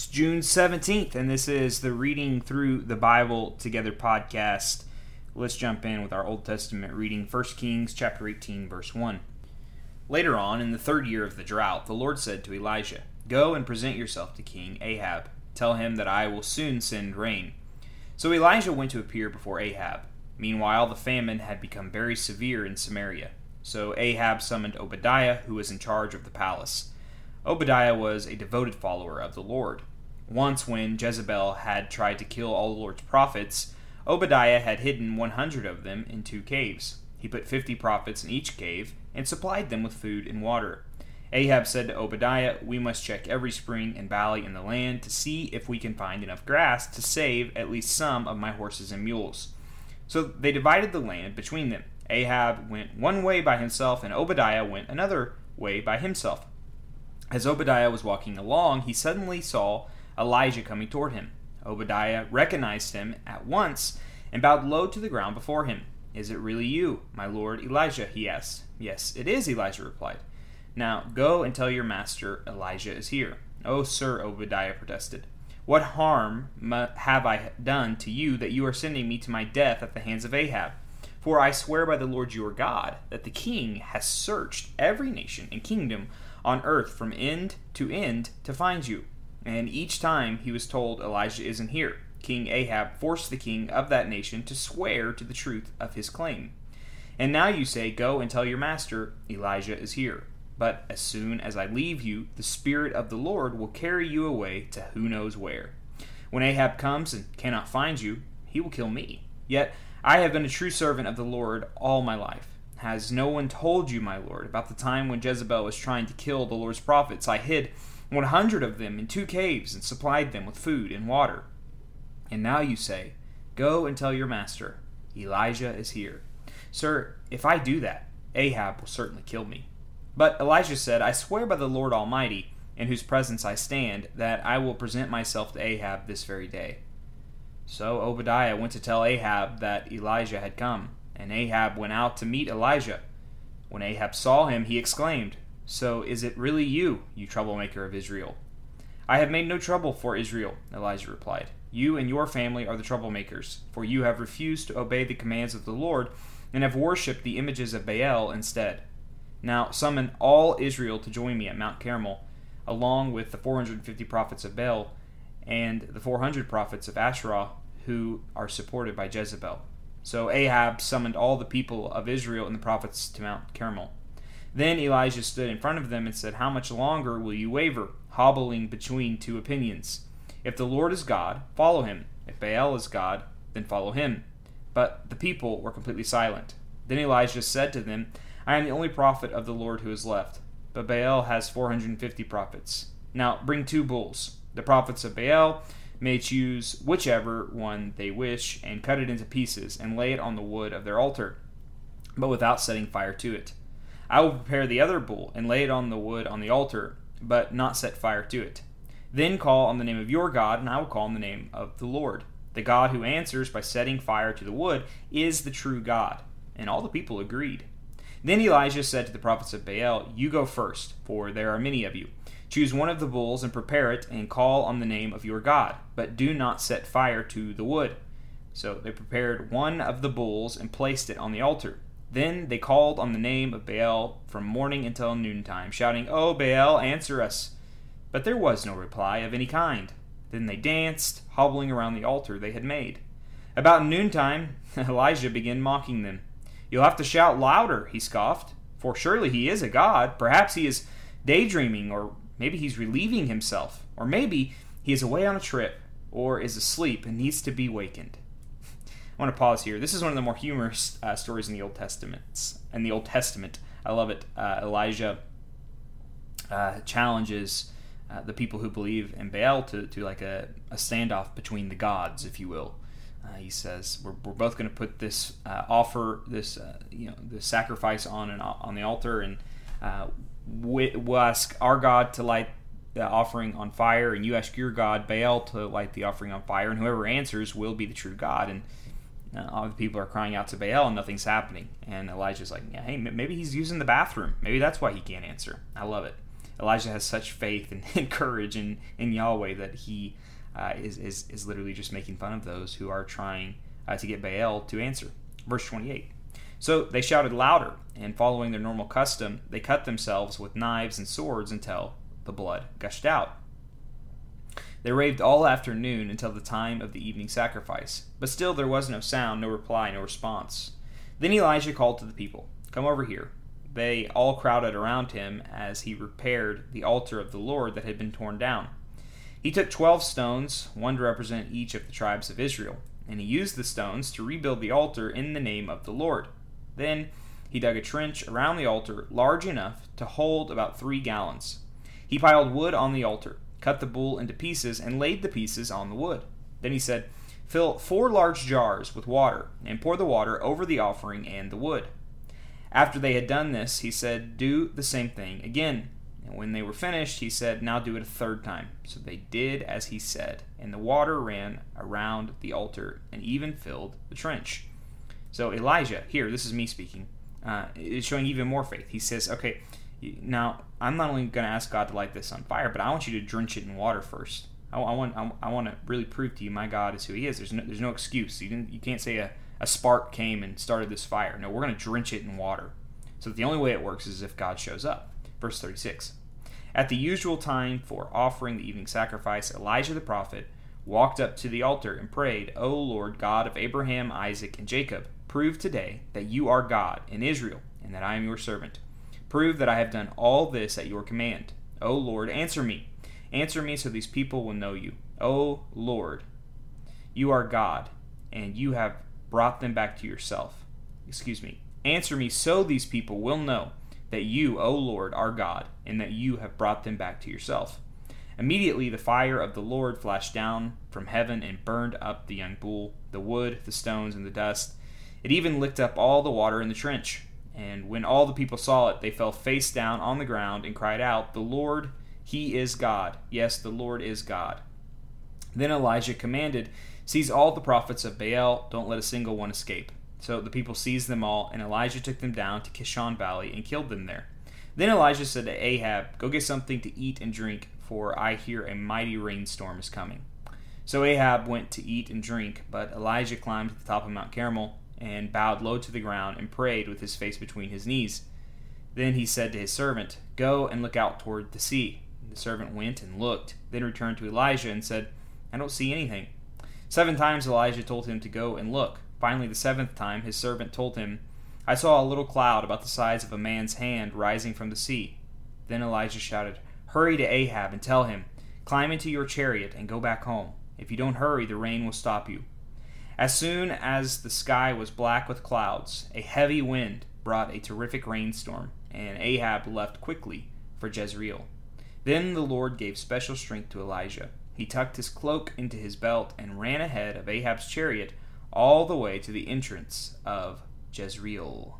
It's June 17th, and this is the Reading Through the Bible Together podcast. Let's jump in with our Old Testament reading, 1 Kings chapter 18, verse 1. Later on, in the third year of the drought, the Lord said to Elijah, Go and present yourself to King Ahab. Tell him that I will soon send rain. So Elijah went to appear before Ahab. Meanwhile, the famine had become very severe in Samaria. So Ahab summoned Obadiah, who was in charge of the palace. Obadiah was a devoted follower of the Lord. Once, when Jezebel had tried to kill all the Lord's prophets, Obadiah had hidden 100 of them in two caves. He put 50 prophets in each cave and supplied them with food and water. Ahab said to Obadiah, We must check every spring and valley in the land to see if we can find enough grass to save at least some of my horses and mules. So they divided the land between them. Ahab went one way by himself, and Obadiah went another way by himself. As Obadiah was walking along, he suddenly saw Elijah coming toward him. Obadiah recognized him at once and bowed low to the ground before him. Is it really you, my lord Elijah? he asked. Yes, it is, Elijah replied. Now go and tell your master Elijah is here. Oh, sir, Obadiah protested. What harm have I done to you that you are sending me to my death at the hands of Ahab? For I swear by the Lord your God that the king has searched every nation and kingdom on earth from end to end to find you. And each time he was told Elijah isn't here, King Ahab forced the king of that nation to swear to the truth of his claim. And now you say, Go and tell your master, Elijah is here. But as soon as I leave you, the Spirit of the Lord will carry you away to who knows where. When Ahab comes and cannot find you, he will kill me. Yet I have been a true servant of the Lord all my life. Has no one told you, my Lord, about the time when Jezebel was trying to kill the Lord's prophets? I hid 100 of them in two caves and supplied them with food and water. And now you say, Go and tell your master, Elijah is here. Sir, if I do that, Ahab will certainly kill me. But Elijah said, I swear by the Lord Almighty, in whose presence I stand, that I will present myself to Ahab this very day. So Obadiah went to tell Ahab that Elijah had come, and Ahab went out to meet Elijah. When Ahab saw him, he exclaimed, so is it really you, you troublemaker of Israel? I have made no trouble for Israel, Elijah replied. You and your family are the troublemakers, for you have refused to obey the commands of the Lord and have worshipped the images of Baal instead. Now summon all Israel to join me at Mount Carmel, along with the 450 prophets of Baal and the 400 prophets of Asherah who are supported by Jezebel. So Ahab summoned all the people of Israel and the prophets to Mount Carmel. Then Elijah stood in front of them and said, How much longer will you waver, hobbling between two opinions? If the Lord is God, follow him. If Baal is God, then follow him. But the people were completely silent. Then Elijah said to them, I am the only prophet of the Lord who is left, but Baal has 450 prophets. Now bring two bulls. The prophets of Baal may choose whichever one they wish, and cut it into pieces, and lay it on the wood of their altar, but without setting fire to it. I will prepare the other bull and lay it on the wood on the altar, but not set fire to it. Then call on the name of your God, and I will call on the name of the Lord. The God who answers by setting fire to the wood is the true God. And all the people agreed. Then Elijah said to the prophets of Baal, You go first, for there are many of you. Choose one of the bulls and prepare it, and call on the name of your God, but do not set fire to the wood. So they prepared one of the bulls and placed it on the altar. Then they called on the name of Baal from morning until noontime, shouting, Oh, Baal, answer us! But there was no reply of any kind. Then they danced, hobbling around the altar they had made. About noontime, Elijah began mocking them. You'll have to shout louder, he scoffed, for surely he is a god. Perhaps he is daydreaming, or maybe he's relieving himself, or maybe he is away on a trip, or is asleep and needs to be wakened. I want to pause here. This is one of the more humorous uh, stories in the Old Testament. In the Old Testament, I love it. Uh, Elijah uh, challenges uh, the people who believe in Baal to, to like a, a standoff between the gods, if you will. Uh, he says we're, we're both going to put this uh, offer, this you know, the sacrifice on an, on the altar, and we, we'll ask our God to light the offering on fire, and you ask your God Baal to light the offering on fire, and whoever answers will be the true God. And uh, all the people are crying out to Baal and nothing's happening. And Elijah's like, yeah, hey, maybe he's using the bathroom. Maybe that's why he can't answer. I love it. Elijah has such faith and, and courage in, in Yahweh that he uh, is, is, is literally just making fun of those who are trying uh, to get Baal to answer. Verse 28. So they shouted louder, and following their normal custom, they cut themselves with knives and swords until the blood gushed out. They raved all afternoon until the time of the evening sacrifice, but still there was no sound, no reply, no response. Then Elijah called to the people, Come over here. They all crowded around him as he repaired the altar of the Lord that had been torn down. He took twelve stones, one to represent each of the tribes of Israel, and he used the stones to rebuild the altar in the name of the Lord. Then he dug a trench around the altar large enough to hold about three gallons. He piled wood on the altar, cut the bull into pieces, and laid the pieces on the wood. Then he said, Fill four large jars with water, and pour the water over the offering and the wood. After they had done this, he said, Do the same thing again. And when they were finished, he said, Now do it a third time. So they did as he said, and the water ran around the altar and even filled the trench. So Elijah, here, this is me speaking, uh, is showing even more faith. He says, Okay, now I'm not only going to ask God to light this on fire, but I want you to drench it in water first. I, I want I, I, want to really prove to you my God is who He is. There's no, there's no excuse. You, you can't say a, a spark came and started this fire. No, we're going to drench it in water. So the only way it works is if God shows up. Verse 36. At the usual time for offering the evening sacrifice, Elijah the prophet walked up to the altar and prayed, O Lord God of Abraham, Isaac, and Jacob, prove today that you are God in Israel, and that I am your servant. Prove that I have done all this at your command. O Lord, answer me Answer me so these people will know you. O Lord, you are God, and you have brought them back to yourself. Excuse me. Answer me so these people will know that you, O Lord, are God, and that you have brought them back to yourself. Immediately the fire of the Lord flashed down from heaven and burned up the young bull, the wood, the stones, and the dust. It even licked up all the water in the trench. And when all the people saw it, they fell face down on the ground and cried out, The Lord he is God. Yes, the Lord is God. Then Elijah commanded, Seize all the prophets of Baal, don't let a single one escape. So the people seized them all, and Elijah took them down to Kishon Valley and killed them there. Then Elijah said to Ahab, Go get something to eat and drink, for I hear a mighty rainstorm is coming. So Ahab went to eat and drink, but Elijah climbed to the top of Mount Carmel and bowed low to the ground and prayed with his face between his knees. Then he said to his servant, Go and look out toward the sea. The servant went and looked, then returned to Elijah and said, I don't see anything. Seven times Elijah told him to go and look. Finally, the seventh time, his servant told him, I saw a little cloud about the size of a man's hand rising from the sea. Then Elijah shouted, Hurry to Ahab and tell him, Climb into your chariot and go back home. If you don't hurry, the rain will stop you. As soon as the sky was black with clouds, a heavy wind brought a terrific rainstorm, and Ahab left quickly for Jezreel. Then the Lord gave special strength to Elijah. He tucked his cloak into his belt and ran ahead of Ahab's chariot all the way to the entrance of Jezreel.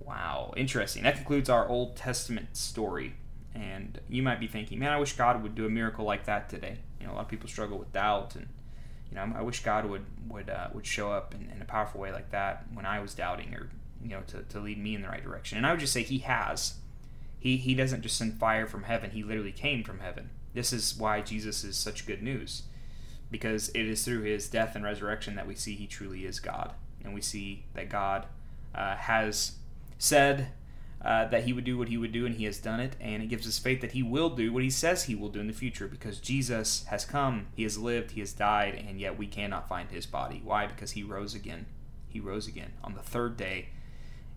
Wow, interesting. That concludes our Old Testament story. And you might be thinking, man, I wish God would do a miracle like that today. You know, a lot of people struggle with doubt, and you know, I wish God would would uh, would show up in, in, a powerful way like that when I was doubting, or you know, to, to lead me in the right direction. And I would just say He has. He, he doesn't just send fire from heaven, he literally came from heaven. This is why Jesus is such good news, because it is through his death and resurrection that we see he truly is God. And we see that God uh, has said uh, that he would do what he would do, and he has done it. And it gives us faith that he will do what he says he will do in the future, because Jesus has come, he has lived, he has died, and yet we cannot find his body. Why? Because he rose again. He rose again on the third day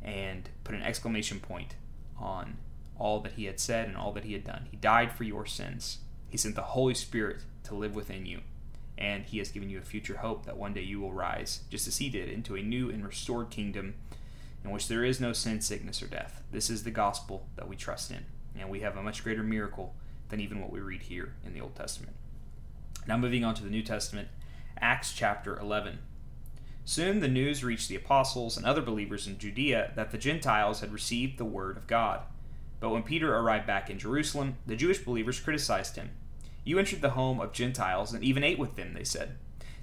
and put an exclamation point on all that he had said and all that he had done. He died for your sins. He sent the Holy Spirit to live within you. And he has given you a future hope that one day you will rise, just as he did, into a new and restored kingdom in which there is no sin, sickness, or death. This is the gospel that we trust in. And we have a much greater miracle than even what we read here in the Old Testament. Now, moving on to the New Testament, Acts chapter 11. Soon the news reached the apostles and other believers in Judea that the Gentiles had received the word of God. But when Peter arrived back in Jerusalem, the Jewish believers criticized him. You entered the home of Gentiles and even ate with them, they said.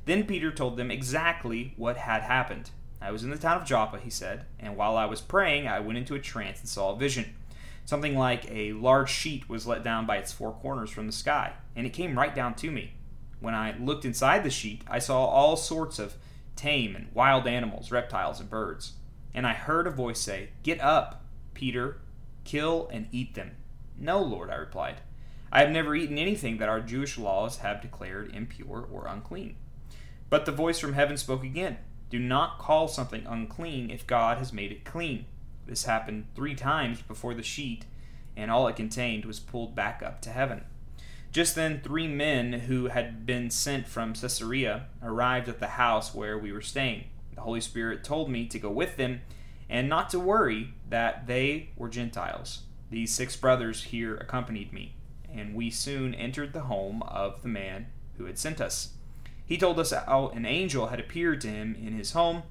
Then Peter told them exactly what had happened. I was in the town of Joppa, he said, and while I was praying, I went into a trance and saw a vision. Something like a large sheet was let down by its four corners from the sky, and it came right down to me. When I looked inside the sheet, I saw all sorts of tame and wild animals, reptiles, and birds. And I heard a voice say, Get up, Peter, kill and eat them. No, Lord, I replied. I have never eaten anything that our Jewish laws have declared impure or unclean. But the voice from heaven spoke again Do not call something unclean if God has made it clean. This happened three times before the sheet and all it contained was pulled back up to heaven. Just then, three men who had been sent from Caesarea arrived at the house where we were staying. The Holy Spirit told me to go with them and not to worry that they were Gentiles. These six brothers here accompanied me, and we soon entered the home of the man who had sent us. He told us how an angel had appeared to him in his home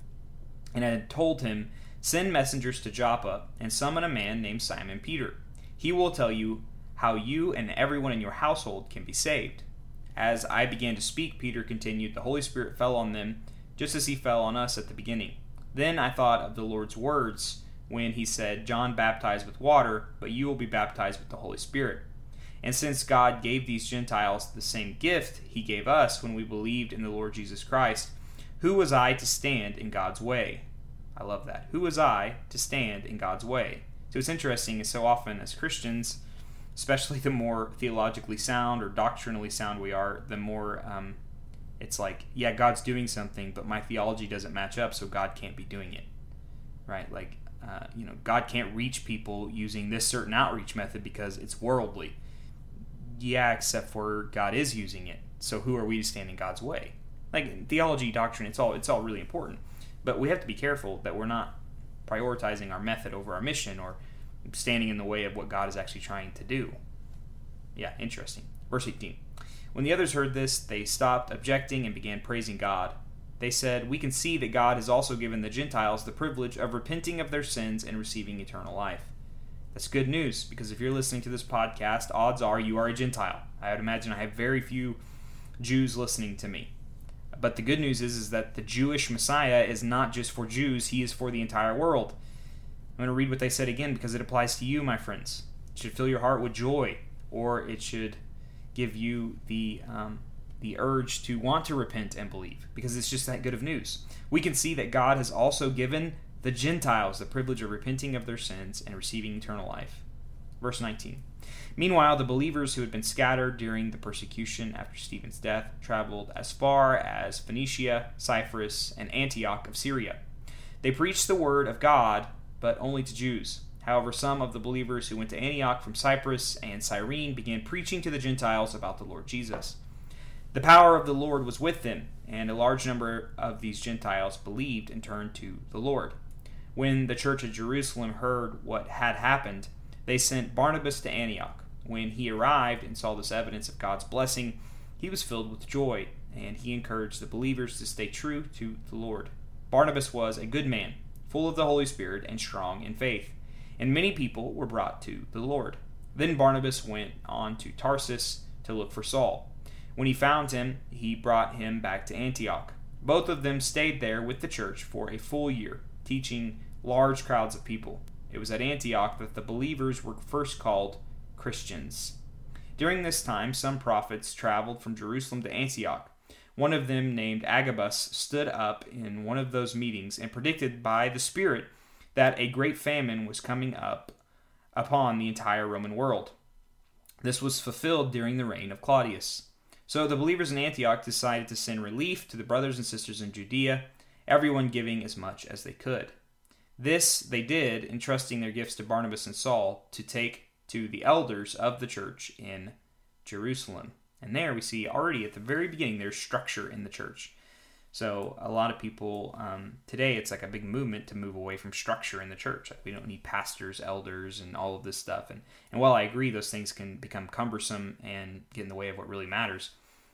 and had told him, Send messengers to Joppa and summon a man named Simon Peter. He will tell you how you and everyone in your household can be saved. As I began to speak, Peter continued, the Holy Spirit fell on them, just as he fell on us at the beginning. Then I thought of the Lord's words when he said, John baptized with water, but you will be baptized with the Holy Spirit. And since God gave these Gentiles the same gift he gave us when we believed in the Lord Jesus Christ, who was I to stand in God's way? I love that. Who was I to stand in God's way? So it's interesting so often as Christians, especially the more theologically sound or doctrinally sound we are, the more um, it's like, yeah, God's doing something, but my theology doesn't match up, so God can't be doing it, right? Like, uh, you know, God can't reach people using this certain outreach method because it's worldly. Yeah, except for God is using it. So who are we to stand in God's way? Like theology, doctrine, it's all it's all really important, but we have to be careful that we're not prioritizing our method over our mission or standing in the way of what God is actually trying to do. Yeah, interesting. Verse 18. When the others heard this, they stopped objecting and began praising God. They said, We can see that God has also given the Gentiles the privilege of repenting of their sins and receiving eternal life. That's good news because if you're listening to this podcast, odds are you are a Gentile. I would imagine I have very few Jews listening to me. But the good news is, is that the Jewish Messiah is not just for Jews, he is for the entire world. I'm going to read what they said again because it applies to you, my friends. It should fill your heart with joy, or it should give you the um, the urge to want to repent and believe because it's just that good of news. We can see that God has also given the Gentiles the privilege of repenting of their sins and receiving eternal life. Verse 19. Meanwhile, the believers who had been scattered during the persecution after Stephen's death traveled as far as Phoenicia, Cyprus, and Antioch of Syria. They preached the word of God, but only to Jews. However, some of the believers who went to Antioch from Cyprus and Cyrene began preaching to the Gentiles about the Lord Jesus. The power of the Lord was with them, and a large number of these Gentiles believed and turned to the Lord. When the church at Jerusalem heard what had happened, they sent Barnabas to Antioch. When he arrived and saw this evidence of God's blessing, he was filled with joy, and he encouraged the believers to stay true to the Lord. Barnabas was a good man, full of the Holy Spirit and strong in faith and many people were brought to the Lord. Then Barnabas went on to Tarsus to look for Saul. When he found him, he brought him back to Antioch. Both of them stayed there with the church for a full year, teaching large crowds of people. It was at Antioch that the believers were first called Christians. During this time, some prophets traveled from Jerusalem to Antioch. One of them, named Agabus, stood up in one of those meetings and predicted by the Spirit that a great famine was coming up upon the entire Roman world. This was fulfilled during the reign of Claudius. So the believers in Antioch decided to send relief to the brothers and sisters in Judea, everyone giving as much as they could. This they did, entrusting their gifts to Barnabas and Saul to take to the elders of the church in Jerusalem. And there we see already at the very beginning there's structure in the church. So a lot of people um, today, it's like a big movement to move away from structure in the church. Like we don't need pastors, elders, and all of this stuff. And and while I agree those things can become cumbersome and get in the way of what really matters,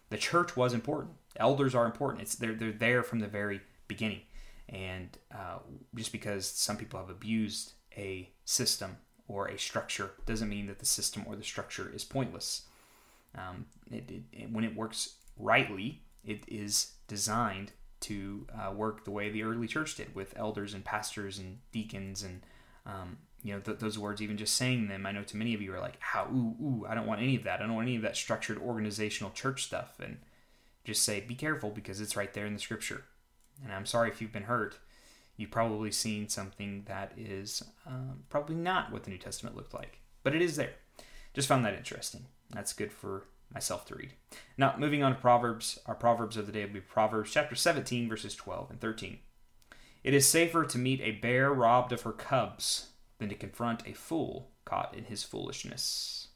the church was important. Elders are important. It's they're they're there from the very beginning. And uh, just because some people have abused a system or a structure doesn't mean that the system or the structure is pointless. Um, it, it, when it works rightly, it is designed to uh, work the way the early church did with elders and pastors and deacons and um, you know, th- those words, even just saying them, I know to many of you are like, how, ooh, ooh, I don't want any of that. I don't want any of that structured organizational church stuff. And just say, be careful because it's right there in the scripture. And I'm sorry if you've been hurt. You've probably seen something that is um, probably not what the New Testament looked like, but it is there. Just found that interesting. That's good for myself to read. Now, moving on to Proverbs, our Proverbs of the day will be Proverbs chapter 17, verses 12 and 13. It is safer to meet a bear robbed of her cubs than to confront a fool caught in his foolishness.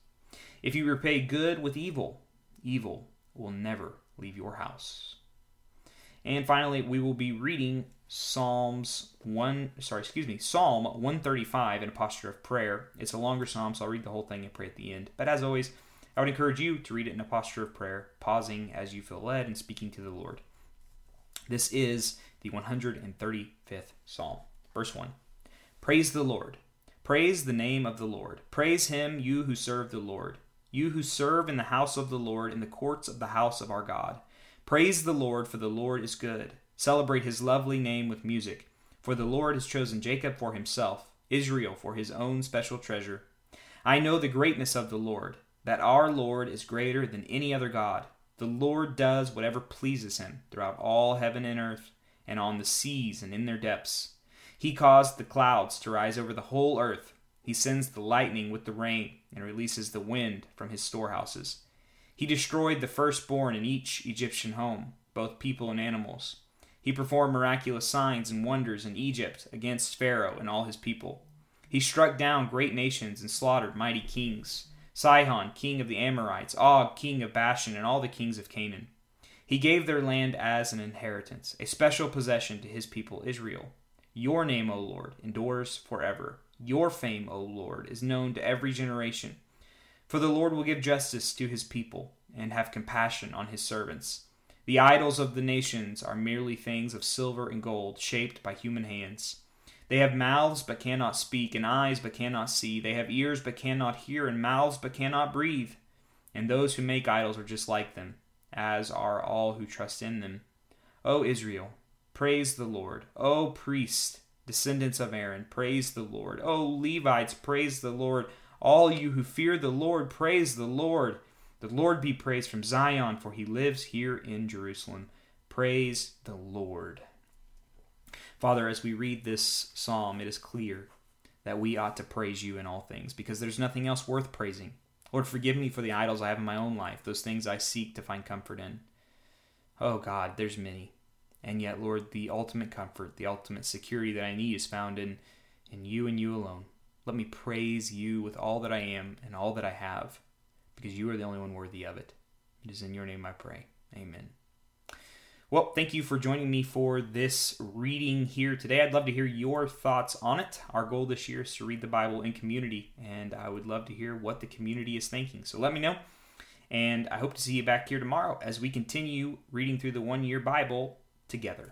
If you repay good with evil, evil will never leave your house. And finally, we will be reading Psalms 1, sorry, excuse me, Psalm 135 in a posture of prayer. It's a longer psalm, so I'll read the whole thing and pray at the end. But as always, I would encourage you to read it in a posture of prayer, pausing as you feel led and speaking to the Lord. This is the 135th Psalm. Verse 1 Praise the Lord. Praise the name of the Lord. Praise him, you who serve the Lord. You who serve in the house of the Lord, in the courts of the house of our God. Praise the Lord, for the Lord is good. Celebrate his lovely name with music. For the Lord has chosen Jacob for himself, Israel for his own special treasure. I know the greatness of the Lord, that our Lord is greater than any other God. The Lord does whatever pleases him throughout all heaven and earth, and on the seas and in their depths. He caused the clouds to rise over the whole earth. He sends the lightning with the rain and releases the wind from his storehouses. He destroyed the firstborn in each Egyptian home, both people and animals. He performed miraculous signs and wonders in Egypt against Pharaoh and all his people. He struck down great nations and slaughtered mighty kings Sihon, king of the Amorites, Og, king of Bashan, and all the kings of Canaan. He gave their land as an inheritance, a special possession to his people Israel. Your name, O Lord, endures forever. Your fame, O Lord, is known to every generation. For the Lord will give justice to his people and have compassion on his servants. The idols of the nations are merely things of silver and gold, shaped by human hands. They have mouths but cannot speak, and eyes but cannot see. They have ears but cannot hear, and mouths but cannot breathe. And those who make idols are just like them, as are all who trust in them. O Israel, Praise the Lord. O priests, descendants of Aaron, praise the Lord. O Levites, praise the Lord. All you who fear the Lord, praise the Lord. The Lord be praised from Zion, for he lives here in Jerusalem. Praise the Lord. Father, as we read this psalm, it is clear that we ought to praise you in all things, because there's nothing else worth praising. Lord, forgive me for the idols I have in my own life, those things I seek to find comfort in. Oh God, there's many. And yet, Lord, the ultimate comfort, the ultimate security that I need is found in, in you and you alone. Let me praise you with all that I am and all that I have, because you are the only one worthy of it. It is in your name I pray. Amen. Well, thank you for joining me for this reading here today. I'd love to hear your thoughts on it. Our goal this year is to read the Bible in community, and I would love to hear what the community is thinking. So let me know. And I hope to see you back here tomorrow as we continue reading through the one year Bible together.